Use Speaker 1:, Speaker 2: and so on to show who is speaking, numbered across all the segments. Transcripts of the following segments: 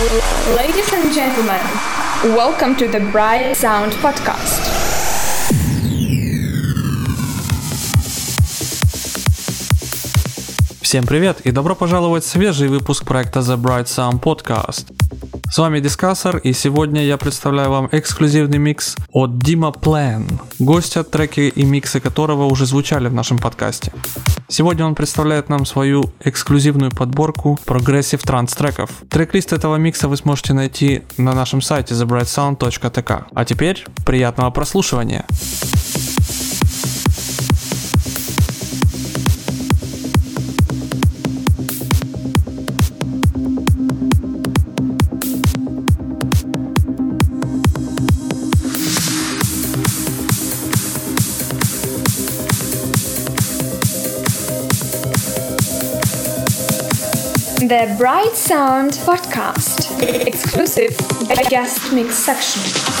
Speaker 1: Ladies and gentlemen, welcome to the Bright Sound Podcast.
Speaker 2: Всем привет и добро пожаловать в свежий выпуск проекта The Bright Sound Podcast. С вами Дискассор, и сегодня я представляю вам эксклюзивный микс от Дима План, гостя, треки и миксы которого уже звучали в нашем подкасте. Сегодня он представляет нам свою эксклюзивную подборку прогрессив транс треков. Трек-лист этого микса вы сможете найти на нашем сайте thebrightsound.tk. А теперь приятного прослушивания!
Speaker 1: The Bright Sound Podcast, exclusive guest mix section.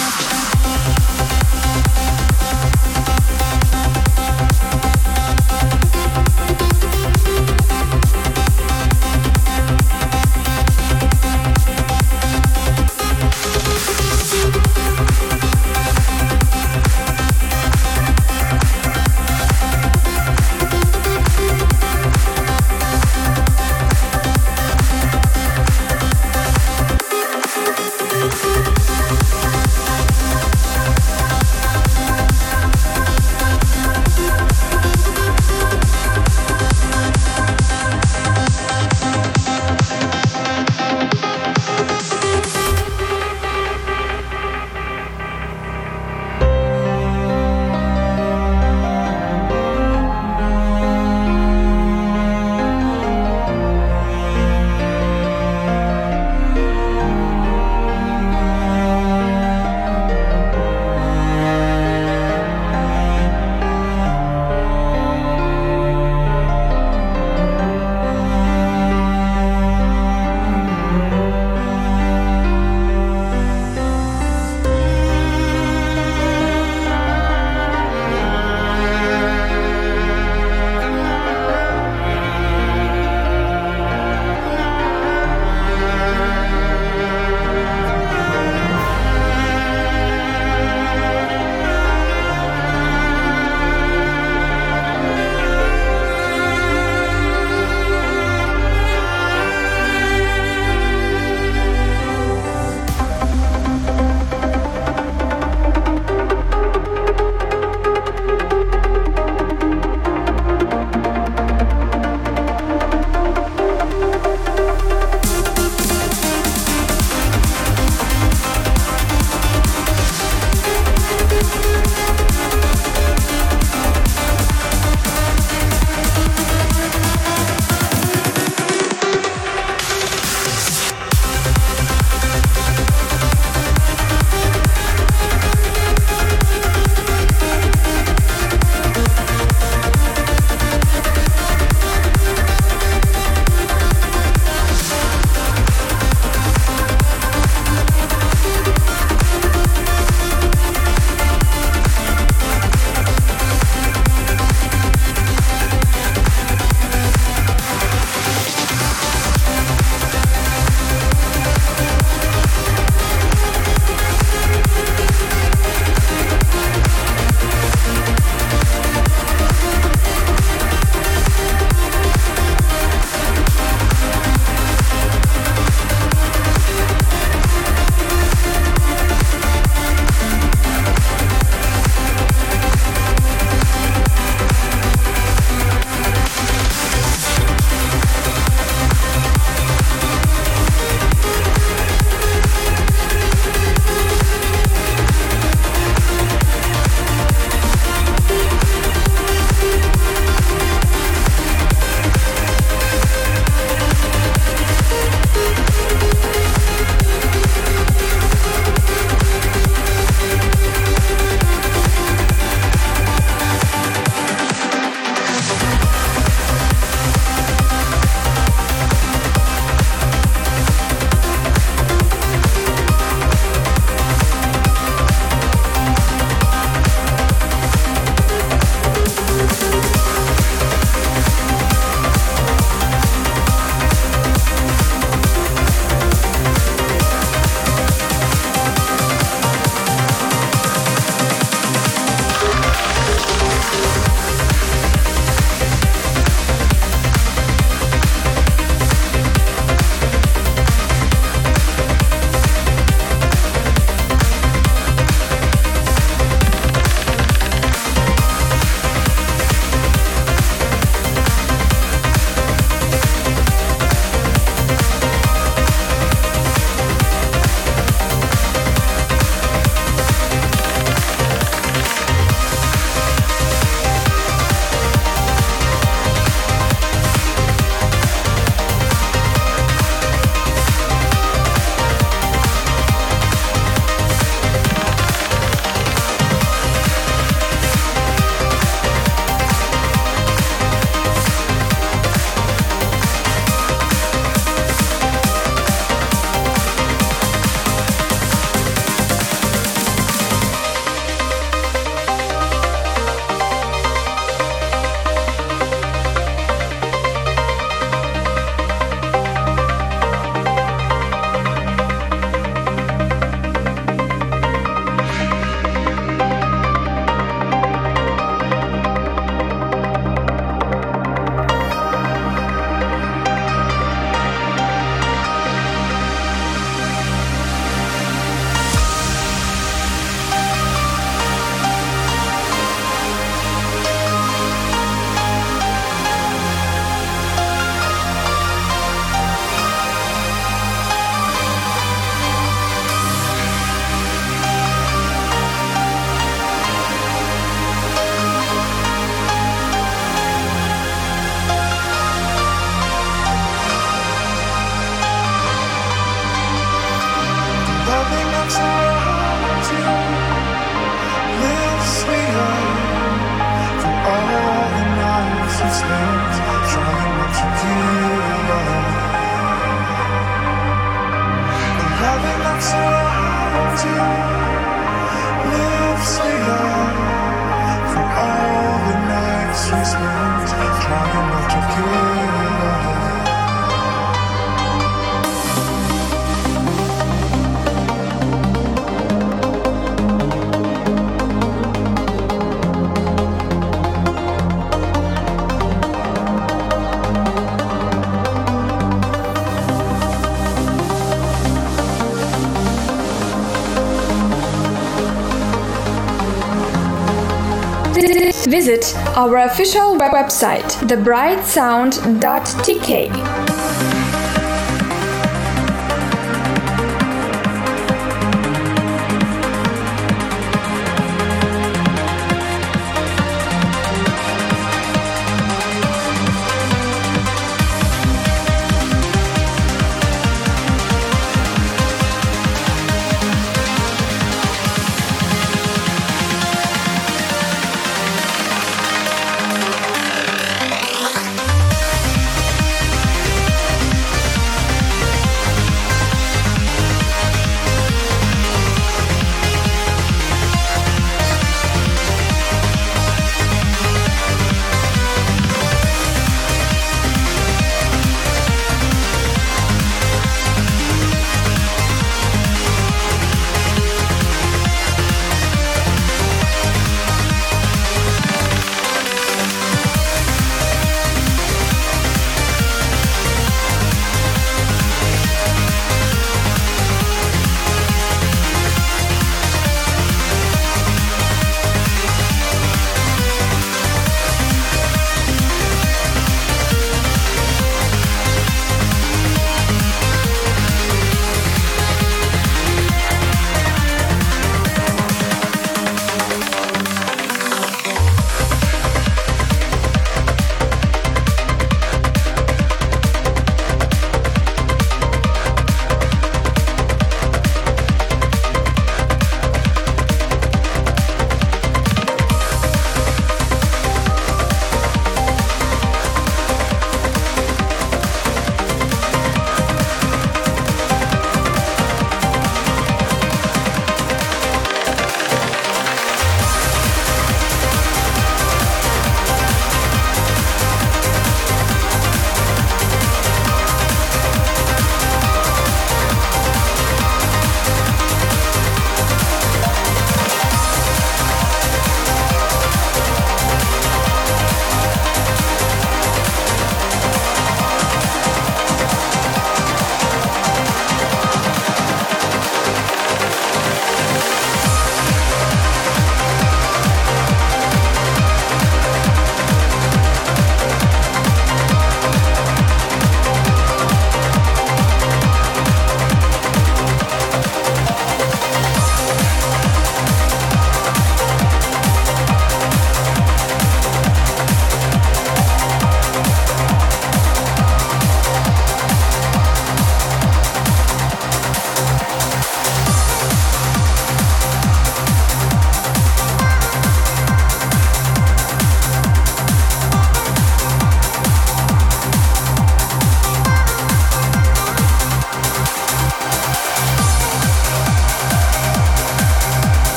Speaker 1: Visit our official web- website, thebrightsound.tk.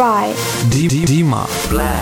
Speaker 3: Bye. D D Dima. Black.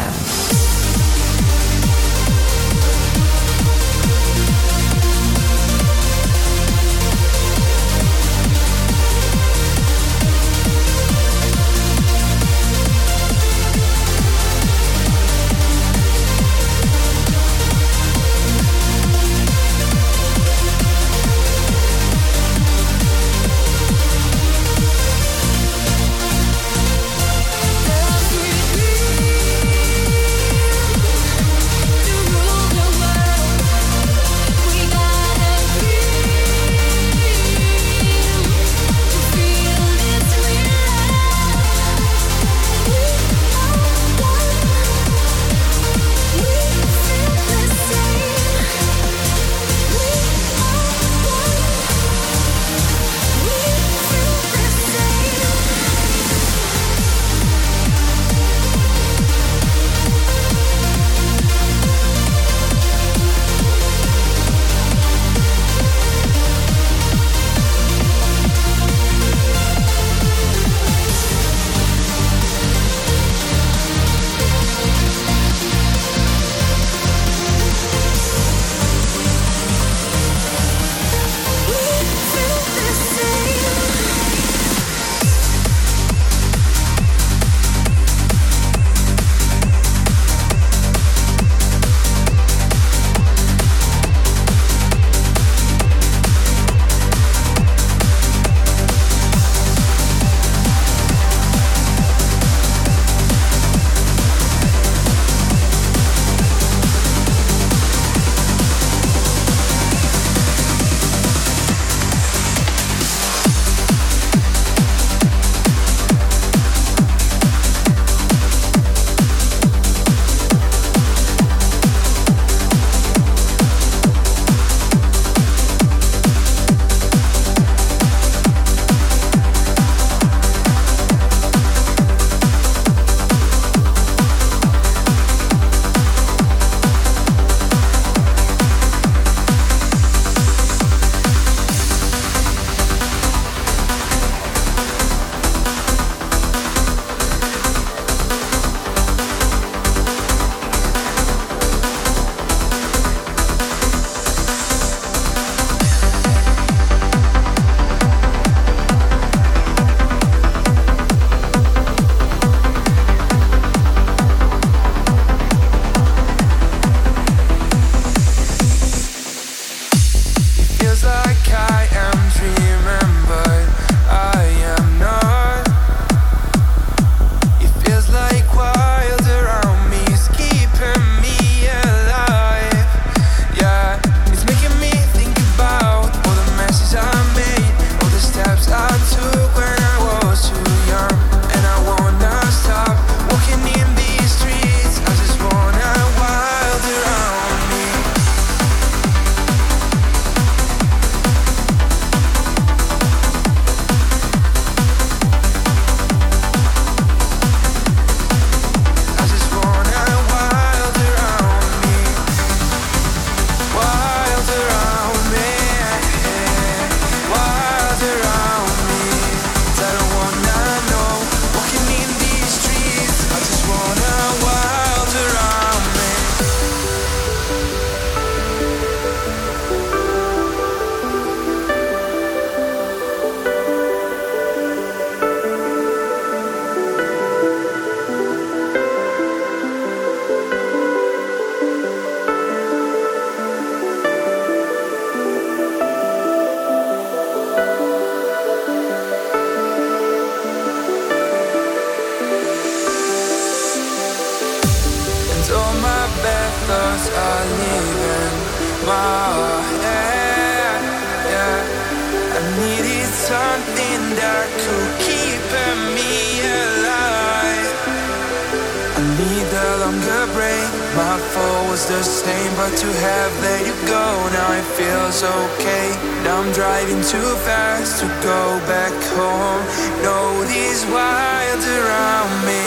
Speaker 3: Longer break. My fault was the same, but to have let you go now it feels okay. Now I'm driving too fast to go back home. Know these wilds around me.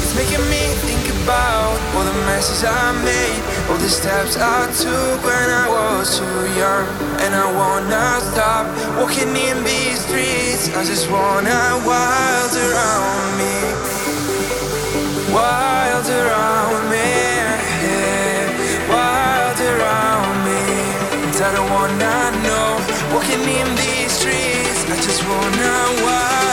Speaker 3: It's making me think about all the messes I made, all the steps I took when I was too young. And I wanna stop walking in these streets. I just wanna wild around me I don't wanna know. Walking in these streets. I just wanna wild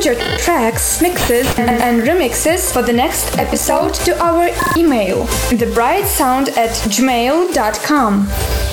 Speaker 1: Send your tracks, mixes, and, and remixes for the next episode to our email, thebrightsound at gmail.com.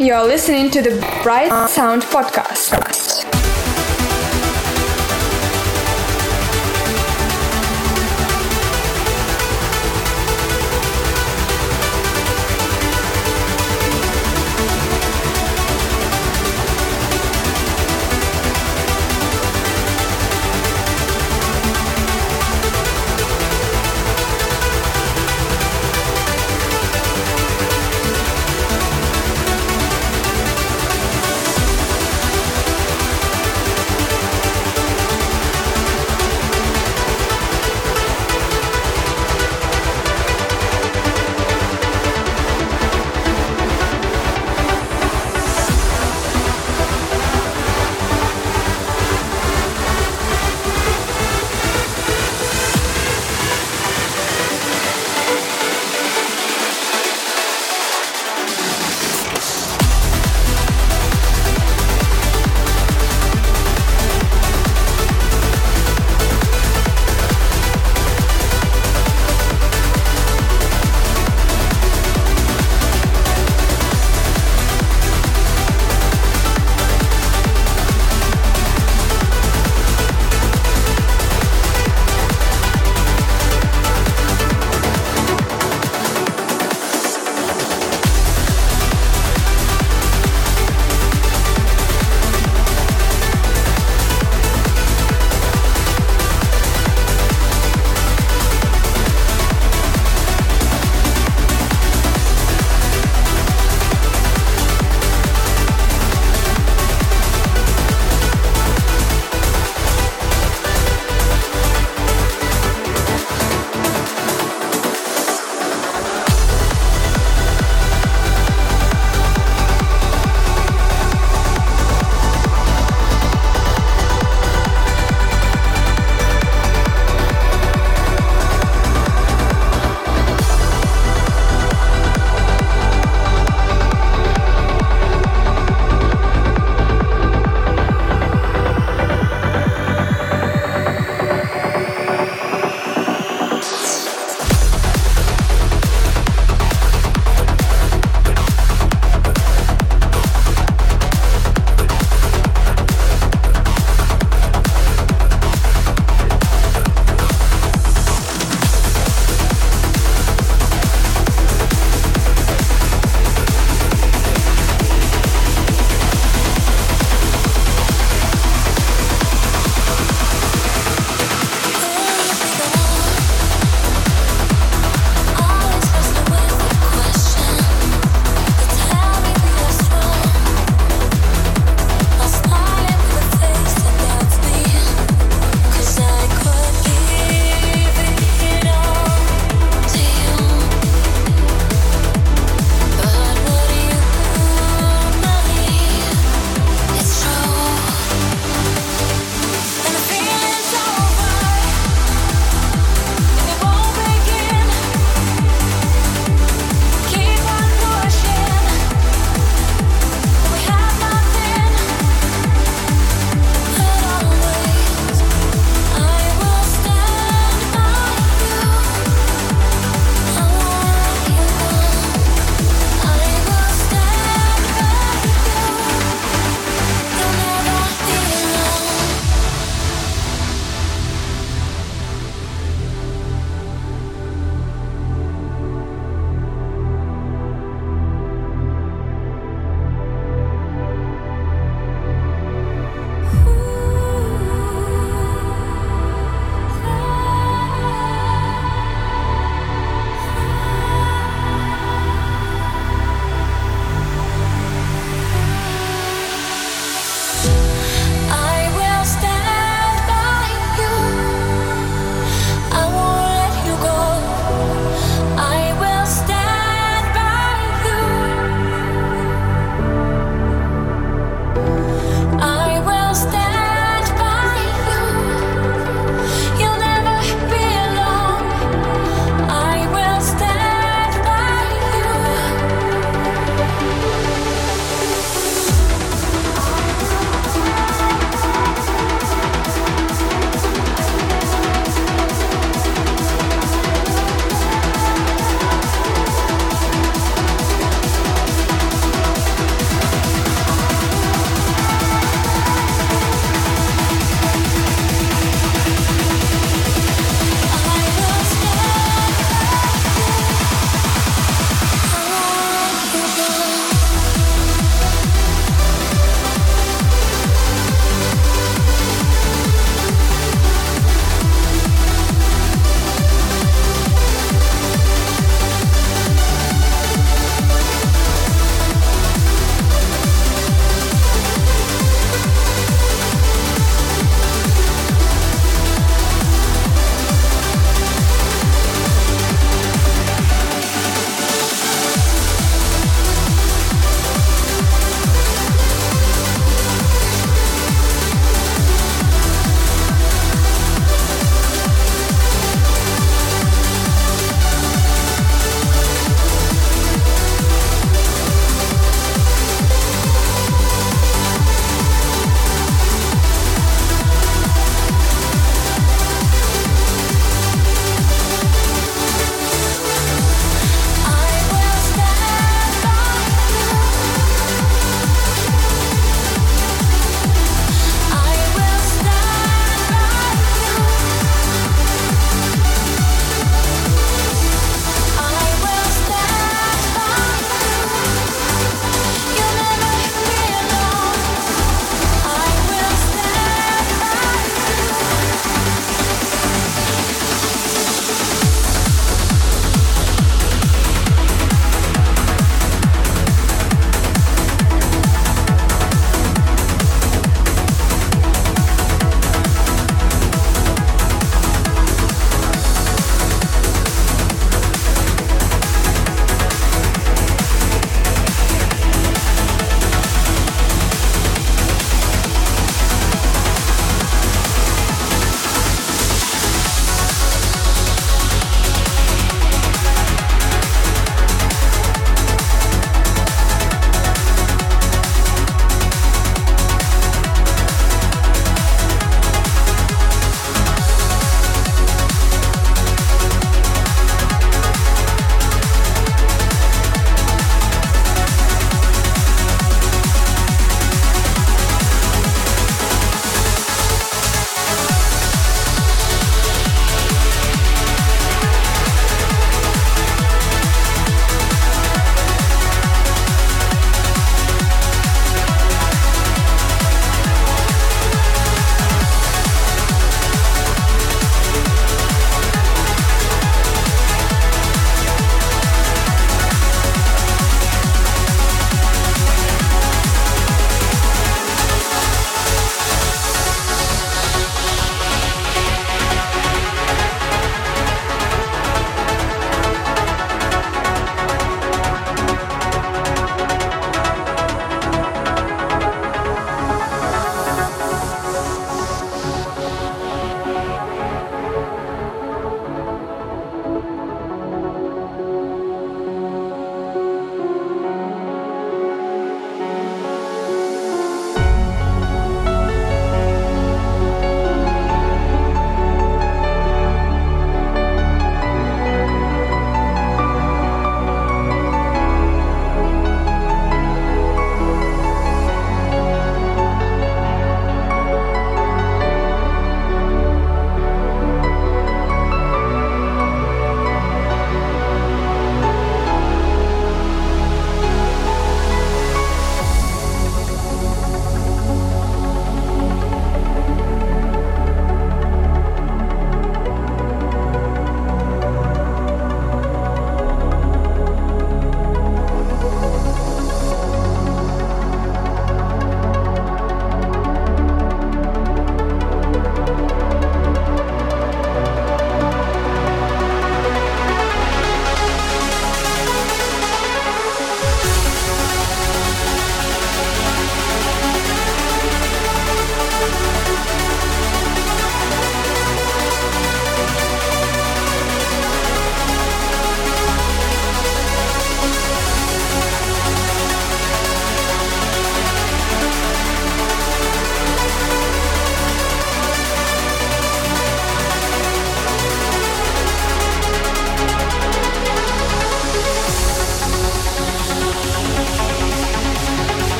Speaker 4: you
Speaker 1: are listening to the Bright Sound Podcast.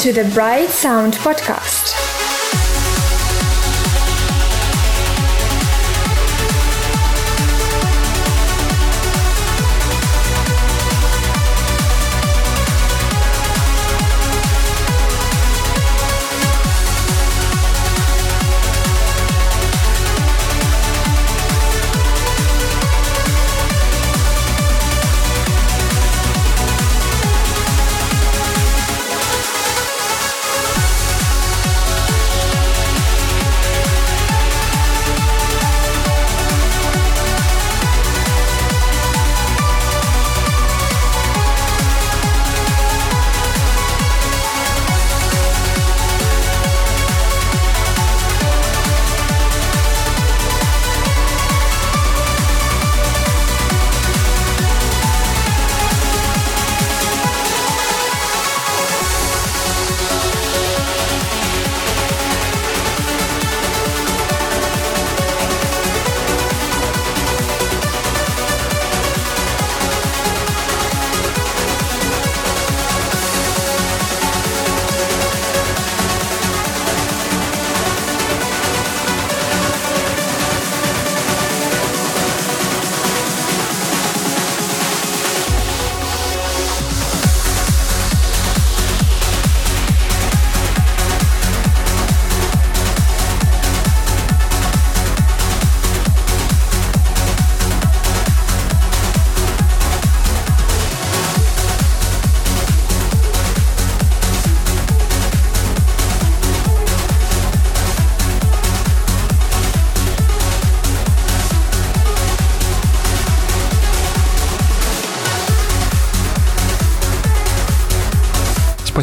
Speaker 1: To the Bright Sound Podcast.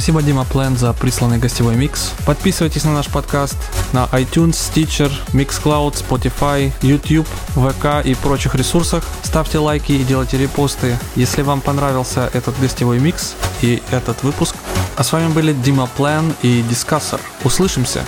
Speaker 2: Спасибо, Дима Плен, за присланный гостевой микс. Подписывайтесь на наш подкаст на iTunes, Stitcher, Mixcloud, Spotify, YouTube, ВК и прочих ресурсах. Ставьте лайки и делайте репосты, если вам понравился этот гостевой микс и этот выпуск. А с вами были Дима Плен и Дискассор. Услышимся!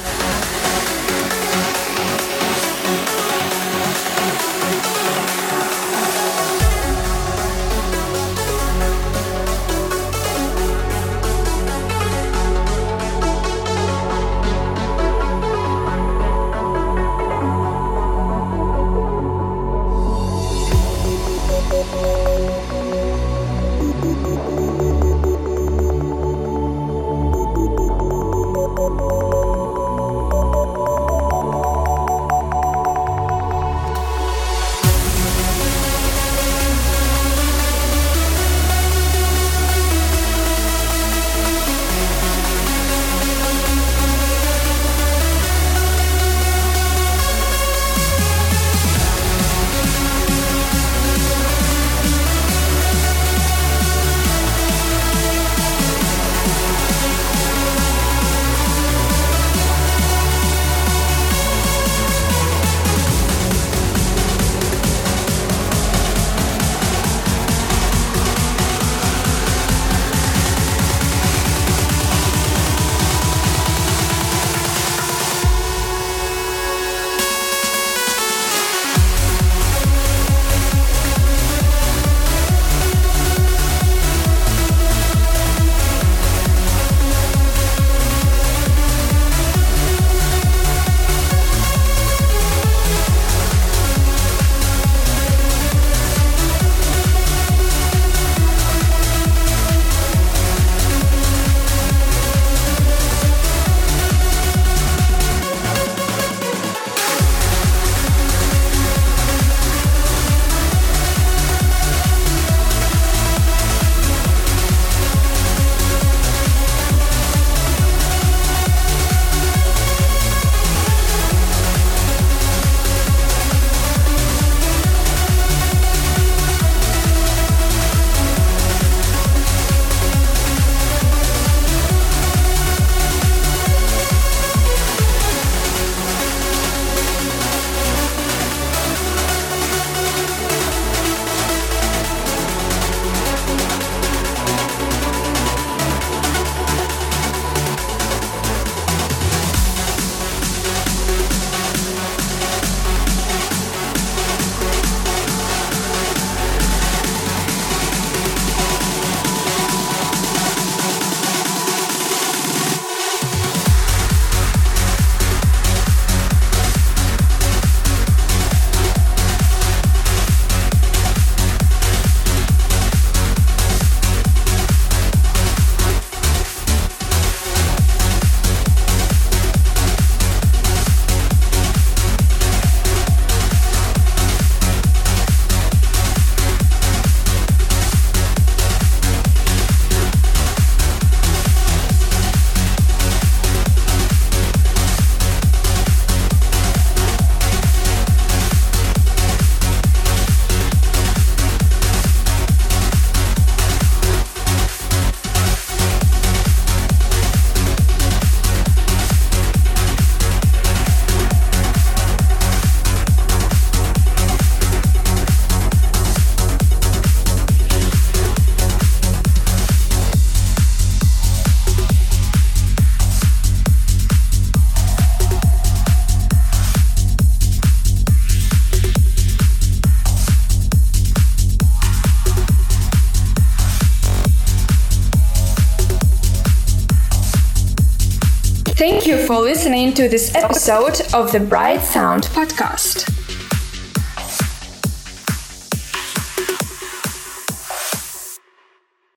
Speaker 1: For listening to this episode of the Bright Sound podcast.